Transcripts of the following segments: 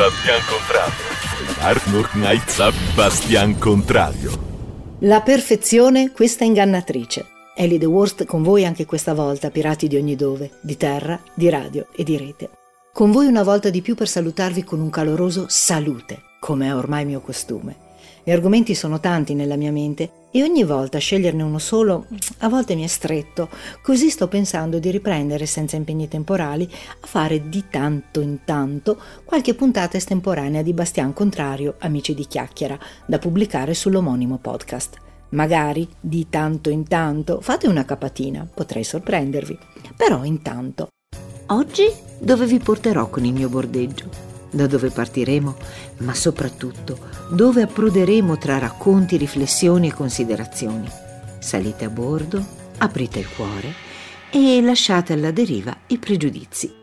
Bastian Contrario. Arnold Knight Bastian Contrario. La perfezione, questa ingannatrice. Ellie The Worst con voi anche questa volta, pirati di ogni dove, di terra, di radio e di rete. Con voi una volta di più per salutarvi con un caloroso salute, come è ormai mio costume. Gli argomenti sono tanti nella mia mente e ogni volta sceglierne uno solo a volte mi è stretto, così sto pensando di riprendere senza impegni temporali a fare di tanto in tanto qualche puntata estemporanea di Bastian Contrario, Amici di Chiacchiera, da pubblicare sull'omonimo podcast. Magari di tanto in tanto fate una capatina, potrei sorprendervi. Però intanto, oggi dove vi porterò con il mio bordeggio? Da dove partiremo, ma soprattutto dove approderemo tra racconti, riflessioni e considerazioni. Salite a bordo, aprite il cuore e lasciate alla deriva i pregiudizi.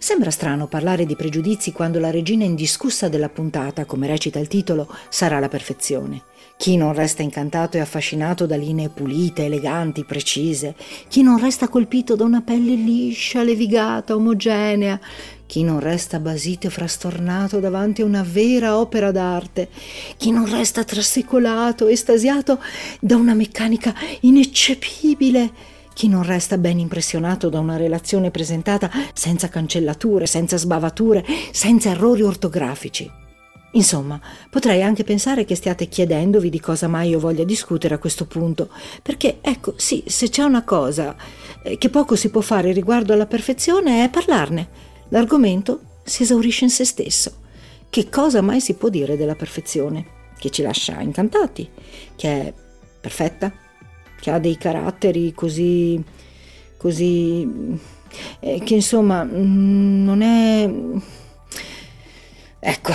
Sembra strano parlare di pregiudizi quando la regina indiscussa della puntata, come recita il titolo, sarà la perfezione. Chi non resta incantato e affascinato da linee pulite, eleganti, precise, chi non resta colpito da una pelle liscia, levigata, omogenea, chi non resta basito e frastornato davanti a una vera opera d'arte, chi non resta trasecolato, estasiato da una meccanica ineccepibile, chi non resta ben impressionato da una relazione presentata senza cancellature, senza sbavature, senza errori ortografici. Insomma, potrei anche pensare che stiate chiedendovi di cosa mai io voglia discutere a questo punto, perché ecco, sì, se c'è una cosa eh, che poco si può fare riguardo alla perfezione è parlarne L'argomento si esaurisce in se stesso. Che cosa mai si può dire della perfezione? Che ci lascia incantati, che è perfetta, che ha dei caratteri così... così... Eh, che insomma mm, non è... Ecco,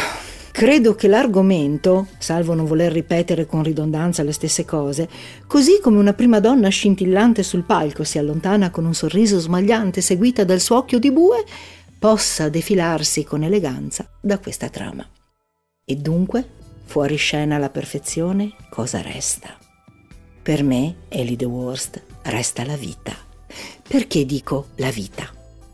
Credo che l'argomento, salvo non voler ripetere con ridondanza le stesse cose, così come una prima donna scintillante sul palco si allontana con un sorriso smagliante seguita dal suo occhio di bue, possa defilarsi con eleganza da questa trama. E dunque, fuori scena la perfezione, cosa resta? Per me, Ellie the Worst, resta la vita. Perché dico la vita?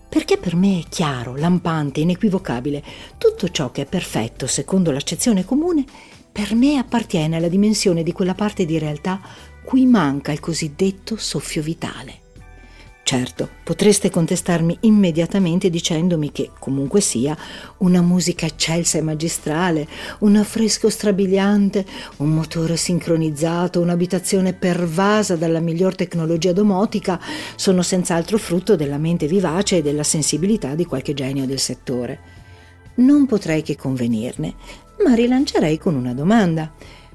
Perché per me è chiaro, lampante, inequivocabile, tutto ciò che è perfetto secondo l'accezione comune, per me appartiene alla dimensione di quella parte di realtà cui manca il cosiddetto soffio vitale. Certo, potreste contestarmi immediatamente dicendomi che, comunque sia, una musica eccelsa e magistrale, un affresco strabiliante, un motore sincronizzato, un'abitazione pervasa dalla miglior tecnologia domotica sono senz'altro frutto della mente vivace e della sensibilità di qualche genio del settore. Non potrei che convenirne, ma rilancerei con una domanda.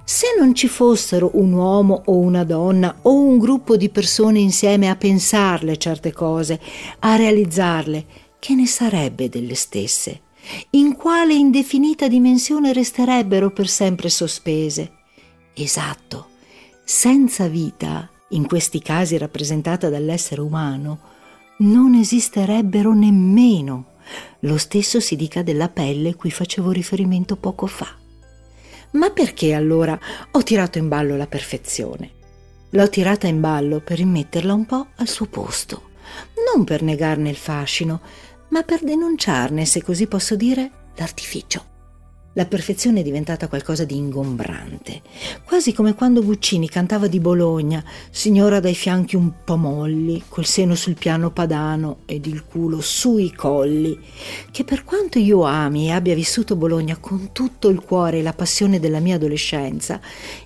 Se non ci fossero un uomo o una donna o un gruppo di persone insieme a pensarle certe cose, a realizzarle, che ne sarebbe delle stesse? In quale indefinita dimensione resterebbero per sempre sospese? Esatto, senza vita, in questi casi rappresentata dall'essere umano, non esisterebbero nemmeno. Lo stesso si dica della pelle cui facevo riferimento poco fa. Ma perché allora ho tirato in ballo la perfezione? L'ho tirata in ballo per rimetterla un po' al suo posto, non per negarne il fascino, ma per denunciarne, se così posso dire, l'artificio. La perfezione è diventata qualcosa di ingombrante, quasi come quando Guccini cantava di Bologna, signora dai fianchi un po' molli, col seno sul piano padano ed il culo sui colli, che per quanto io ami e abbia vissuto Bologna con tutto il cuore e la passione della mia adolescenza,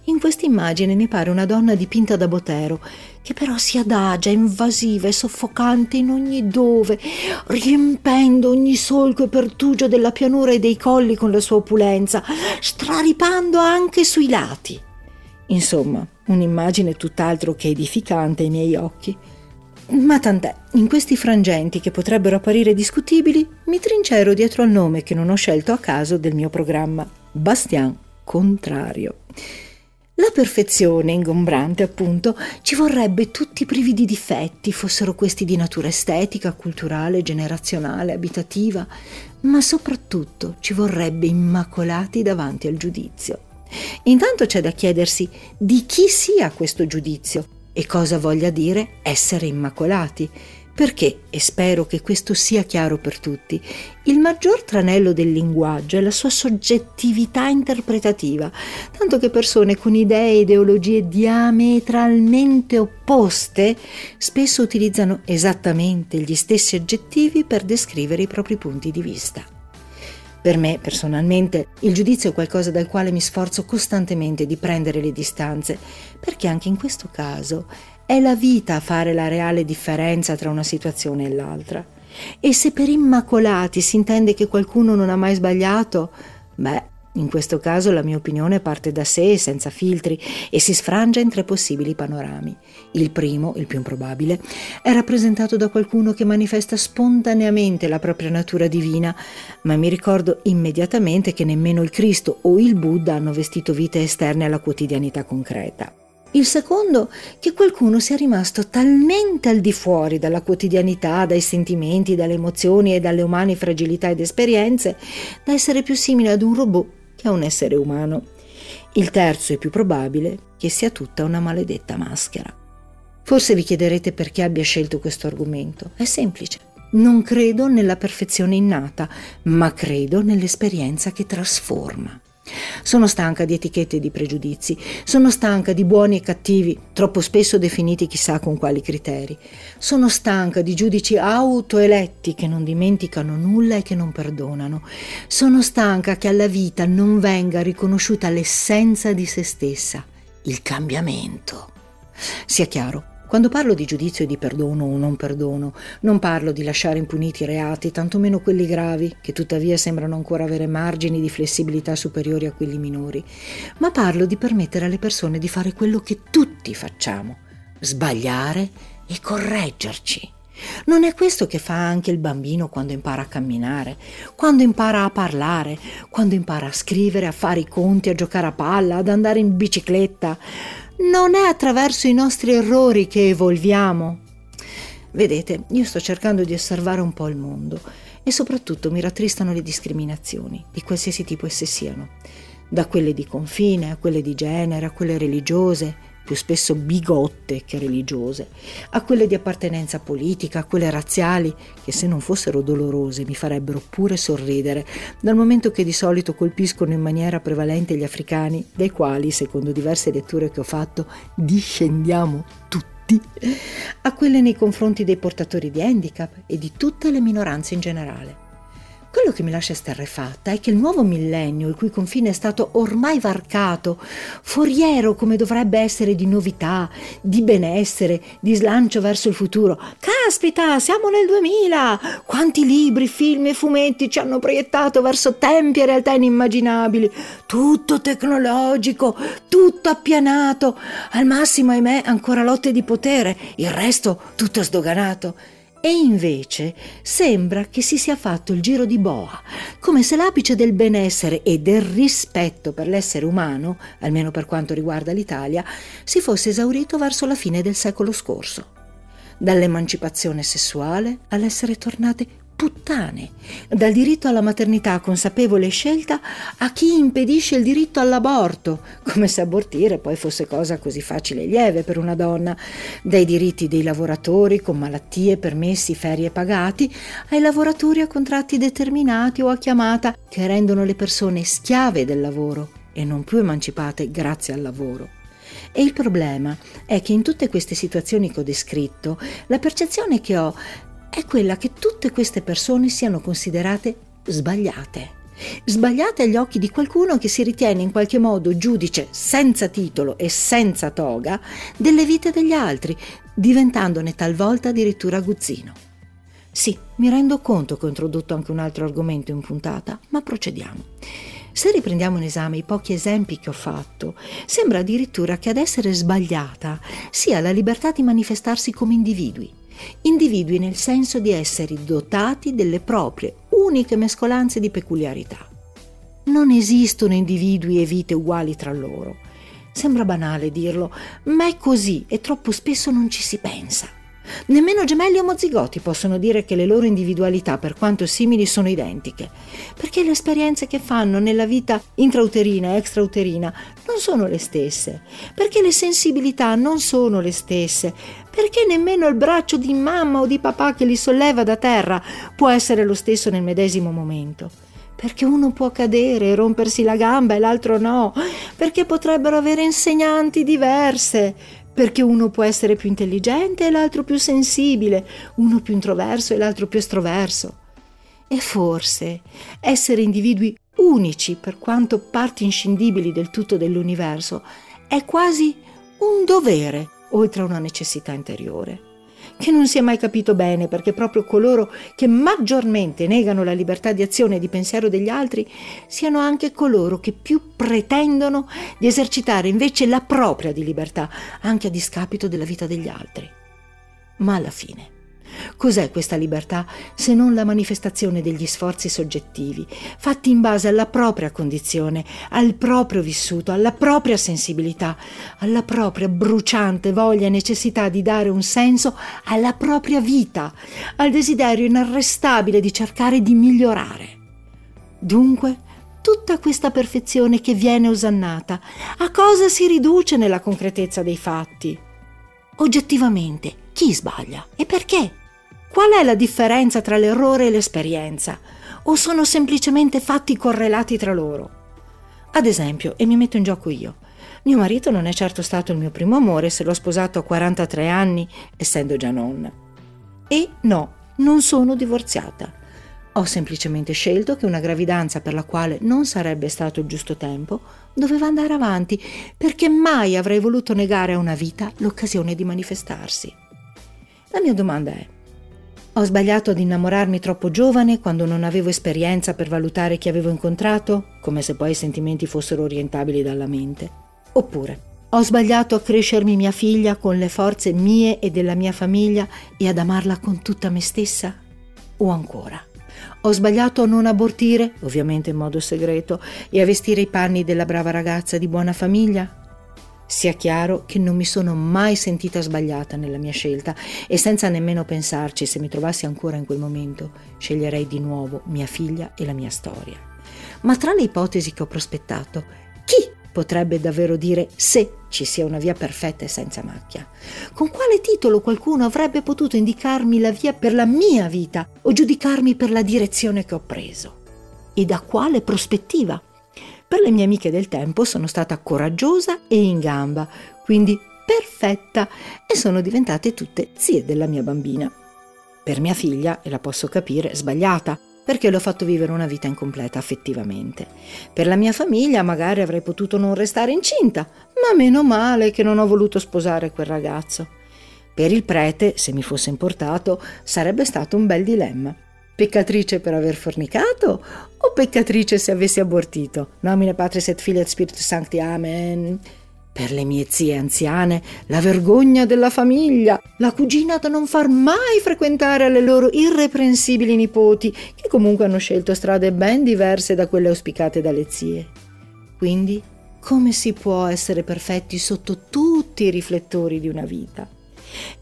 in questa immagine mi pare una donna dipinta da Botero che però si adagia, invasiva e soffocante in ogni dove, riempendo ogni solco e pertugio della pianura e dei colli con la sua opulenza, straripando anche sui lati. Insomma, un'immagine tutt'altro che edificante ai miei occhi. Ma tant'è, in questi frangenti che potrebbero apparire discutibili, mi trincero dietro al nome che non ho scelto a caso del mio programma, Bastian Contrario. La perfezione ingombrante, appunto, ci vorrebbe tutti privi di difetti, fossero questi di natura estetica, culturale, generazionale, abitativa, ma soprattutto ci vorrebbe immacolati davanti al giudizio. Intanto c'è da chiedersi di chi sia questo giudizio e cosa voglia dire essere immacolati, Perché, e spero che questo sia chiaro per tutti, il maggior tranello del linguaggio è la sua soggettività interpretativa, tanto che persone con idee e ideologie diametralmente opposte spesso utilizzano esattamente gli stessi aggettivi per descrivere i propri punti di vista. Per me, personalmente, il giudizio è qualcosa dal quale mi sforzo costantemente di prendere le distanze, perché anche in questo caso è la vita a fare la reale differenza tra una situazione e l'altra. E se per immacolati si intende che qualcuno non ha mai sbagliato, beh, in questo caso la mia opinione parte da sé, senza filtri, e si sfrangia in tre possibili panorami. Il primo, il più improbabile, è rappresentato da qualcuno che manifesta spontaneamente la propria natura divina, ma mi ricordo immediatamente che nemmeno il Cristo o il Buddha hanno vestito vite esterne alla quotidianità concreta. Il secondo, che qualcuno sia rimasto talmente al di fuori dalla quotidianità, dai sentimenti, dalle emozioni e dalle umane fragilità ed esperienze, da essere più simile ad un robot che a un essere umano. Il terzo è più probabile che sia tutta una maledetta maschera. Forse vi chiederete perché abbia scelto questo argomento. È semplice. Non credo nella perfezione innata, ma credo nell'esperienza che trasforma. Sono stanca di etichette e di pregiudizi, sono stanca di buoni e cattivi, troppo spesso definiti chissà con quali criteri. Sono stanca di giudici autoeletti che non dimenticano nulla e che non perdonano. Sono stanca che alla vita non venga riconosciuta l'essenza di se stessa, il cambiamento. Sia chiaro, quando parlo di giudizio e di perdono o non perdono, non parlo di lasciare impuniti i reati, tantomeno quelli gravi, che tuttavia sembrano ancora avere margini di flessibilità superiori a quelli minori, ma parlo di permettere alle persone di fare quello che tutti facciamo, sbagliare e correggerci. Non è questo che fa anche il bambino quando impara a camminare, quando impara a parlare, quando impara a scrivere, a fare i conti, a giocare a palla, ad andare in bicicletta. Non è attraverso i nostri errori che evolviamo. Vedete, io sto cercando di osservare un po' il mondo e soprattutto mi rattristano le discriminazioni, di qualsiasi tipo esse siano, da quelle di confine a quelle di genere, a quelle religiose, più spesso bigotte che religiose, a quelle di appartenenza politica, a quelle razziali, che se non fossero dolorose mi farebbero pure sorridere, dal momento che di solito colpiscono in maniera prevalente gli africani, dai quali, secondo diverse letture che ho fatto, discendiamo tutti, a quelle nei confronti dei portatori di handicap e di tutte le minoranze in generale. Quello che mi lascia sterrefatta è che il nuovo millennio, il cui confine è stato ormai varcato, foriero come dovrebbe essere di novità, di benessere, di slancio verso il futuro. Caspita, siamo nel 2000! Quanti libri, film e fumetti ci hanno proiettato verso tempi e realtà inimmaginabili. Tutto tecnologico, tutto appianato. Al massimo, ahimè, ancora lotte di potere. Il resto tutto sdoganato. E invece sembra che si sia fatto il giro di boa, come se l'apice del benessere e del rispetto per l'essere umano, almeno per quanto riguarda l'Italia, si fosse esaurito verso la fine del secolo scorso. Dall'emancipazione sessuale all'essere tornate puttane, dal diritto alla maternità consapevole e scelta a chi impedisce il diritto all'aborto, come se abortire poi fosse cosa così facile e lieve per una donna, dai diritti dei lavoratori con malattie, permessi, ferie pagati, ai lavoratori a contratti determinati o a chiamata che rendono le persone schiave del lavoro e non più emancipate grazie al lavoro. E il problema è che in tutte queste situazioni che ho descritto, la percezione che ho è quella che tutte queste persone siano considerate sbagliate. Sbagliate agli occhi di qualcuno che si ritiene in qualche modo giudice senza titolo e senza toga delle vite degli altri, diventandone talvolta addirittura aguzzino. Sì, mi rendo conto che ho introdotto anche un altro argomento in puntata, ma procediamo. Se riprendiamo in esame i pochi esempi che ho fatto, sembra addirittura che ad essere sbagliata sia la libertà di manifestarsi come individui individui nel senso di essere dotati delle proprie uniche mescolanze di peculiarità. Non esistono individui e vite uguali tra loro. Sembra banale dirlo, ma è così e troppo spesso non ci si pensa. Nemmeno gemelli omozigoti possono dire che le loro individualità, per quanto simili, sono identiche, perché le esperienze che fanno nella vita intrauterina e extrauterina non sono le stesse, perché le sensibilità non sono le stesse, perché nemmeno il braccio di mamma o di papà che li solleva da terra può essere lo stesso nel medesimo momento? Perché uno può cadere e rompersi la gamba e l'altro no, perché potrebbero avere insegnanti diverse, perché uno può essere più intelligente e l'altro più sensibile, uno più introverso e l'altro più estroverso. E forse essere individui unici per quanto parti inscindibili del tutto dell'universo è quasi un dovere oltre a una necessità interiore che non si è mai capito bene perché proprio coloro che maggiormente negano la libertà di azione e di pensiero degli altri siano anche coloro che più pretendono di esercitare invece la propria di libertà, anche a discapito della vita degli altri. Ma alla fine Cos'è questa libertà se non la manifestazione degli sforzi soggettivi, fatti in base alla propria condizione, al proprio vissuto, alla propria sensibilità, alla propria bruciante voglia e necessità di dare un senso alla propria vita, al desiderio inarrestabile di cercare di migliorare? Dunque, tutta questa perfezione che viene osannata, a cosa si riduce nella concretezza dei fatti? Oggettivamente, chi sbaglia e perché? Qual è la differenza tra l'errore e l'esperienza? O sono semplicemente fatti correlati tra loro? Ad esempio, e mi metto in gioco io, mio marito non è certo stato il mio primo amore se l'ho sposato a 43 anni, essendo già nonna. E no, non sono divorziata. Ho semplicemente scelto che una gravidanza per la quale non sarebbe stato il giusto tempo doveva andare avanti, perché mai avrei voluto negare a una vita l'occasione di manifestarsi. La mia domanda è, ho sbagliato ad innamorarmi troppo giovane quando non avevo esperienza per valutare chi avevo incontrato, come se poi i sentimenti fossero orientabili dalla mente. Oppure ho sbagliato a crescermi mia figlia con le forze mie e della mia famiglia e ad amarla con tutta me stessa? O ancora, ho sbagliato a non abortire, ovviamente in modo segreto, e a vestire i panni della brava ragazza di buona famiglia? Sia chiaro che non mi sono mai sentita sbagliata nella mia scelta e senza nemmeno pensarci, se mi trovassi ancora in quel momento, sceglierei di nuovo mia figlia e la mia storia. Ma tra le ipotesi che ho prospettato, chi potrebbe davvero dire se ci sia una via perfetta e senza macchia? Con quale titolo qualcuno avrebbe potuto indicarmi la via per la mia vita o giudicarmi per la direzione che ho preso? E da quale prospettiva? Per le mie amiche del tempo sono stata coraggiosa e in gamba, quindi perfetta, e sono diventate tutte zie della mia bambina. Per mia figlia, e la posso capire, sbagliata, perché le ho fatto vivere una vita incompleta affettivamente. Per la mia famiglia magari avrei potuto non restare incinta, ma meno male che non ho voluto sposare quel ragazzo. Per il prete, se mi fosse importato, sarebbe stato un bel dilemma. Peccatrice per aver fornicato o peccatrice se avessi abortito? Nomine Patris et Filii et Spiritus Sancti. Amen. Per le mie zie anziane, la vergogna della famiglia, la cugina da non far mai frequentare alle loro irreprensibili nipoti, che comunque hanno scelto strade ben diverse da quelle auspicate dalle zie. Quindi, come si può essere perfetti sotto tutti i riflettori di una vita?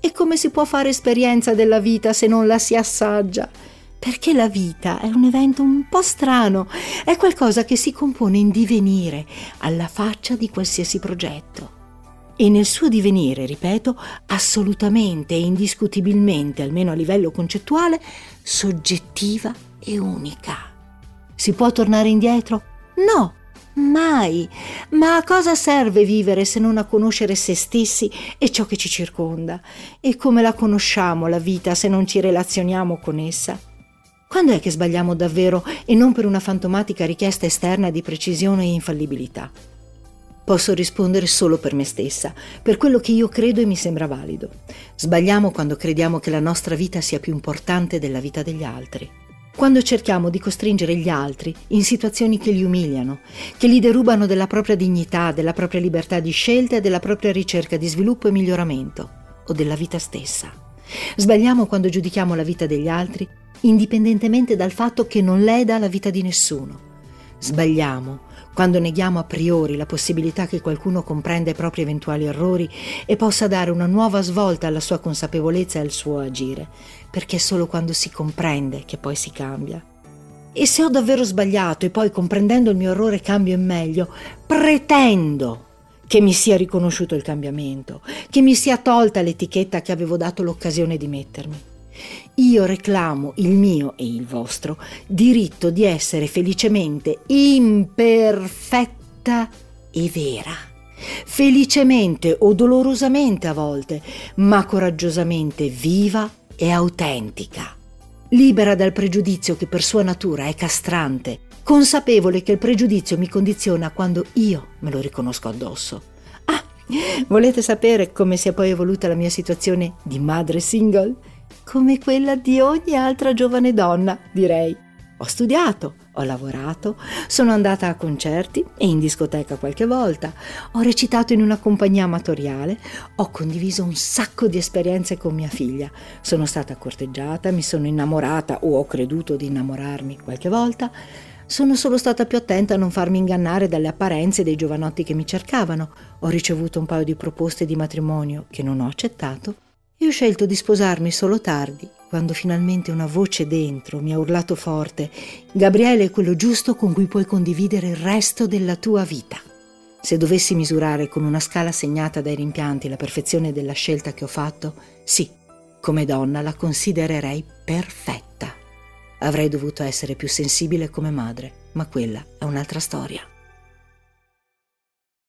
E come si può fare esperienza della vita se non la si assaggia? Perché la vita è un evento un po' strano, è qualcosa che si compone in divenire alla faccia di qualsiasi progetto. E nel suo divenire, ripeto, assolutamente e indiscutibilmente, almeno a livello concettuale, soggettiva e unica. Si può tornare indietro? No, mai. Ma a cosa serve vivere se non a conoscere se stessi e ciò che ci circonda? E come la conosciamo la vita se non ci relazioniamo con essa? Quando è che sbagliamo davvero e non per una fantomatica richiesta esterna di precisione e infallibilità? Posso rispondere solo per me stessa, per quello che io credo e mi sembra valido. Sbagliamo quando crediamo che la nostra vita sia più importante della vita degli altri. Quando cerchiamo di costringere gli altri in situazioni che li umiliano, che li derubano della propria dignità, della propria libertà di scelta e della propria ricerca di sviluppo e miglioramento, o della vita stessa. Sbagliamo quando giudichiamo la vita degli altri indipendentemente dal fatto che non leda la vita di nessuno. Sbagliamo quando neghiamo a priori la possibilità che qualcuno comprenda i propri eventuali errori e possa dare una nuova svolta alla sua consapevolezza e al suo agire, perché è solo quando si comprende che poi si cambia. E se ho davvero sbagliato e poi comprendendo il mio errore cambio in meglio, pretendo che mi sia riconosciuto il cambiamento, che mi sia tolta l'etichetta che avevo dato l'occasione di mettermi. Io reclamo il mio e il vostro diritto di essere felicemente imperfetta e vera. Felicemente o dolorosamente a volte, ma coraggiosamente viva e autentica. Libera dal pregiudizio che per sua natura è castrante, consapevole che il pregiudizio mi condiziona quando io me lo riconosco addosso. Ah, volete sapere come si è poi evoluta la mia situazione di madre single? Come quella di ogni altra giovane donna, direi. Ho studiato, ho lavorato, sono andata a concerti e in discoteca qualche volta, ho recitato in una compagnia amatoriale, ho condiviso un sacco di esperienze con mia figlia, sono stata corteggiata, mi sono innamorata o ho creduto di innamorarmi qualche volta, sono solo stata più attenta a non farmi ingannare dalle apparenze dei giovanotti che mi cercavano, ho ricevuto un paio di proposte di matrimonio che non ho accettato e ho scelto di sposarmi solo tardi, quando finalmente una voce dentro mi ha urlato forte, Gabriele è quello giusto con cui puoi condividere il resto della tua vita. Se dovessi misurare con una scala segnata dai rimpianti la perfezione della scelta che ho fatto, sì, come donna la considererei perfetta. Avrei dovuto essere più sensibile come madre, ma quella è un'altra storia.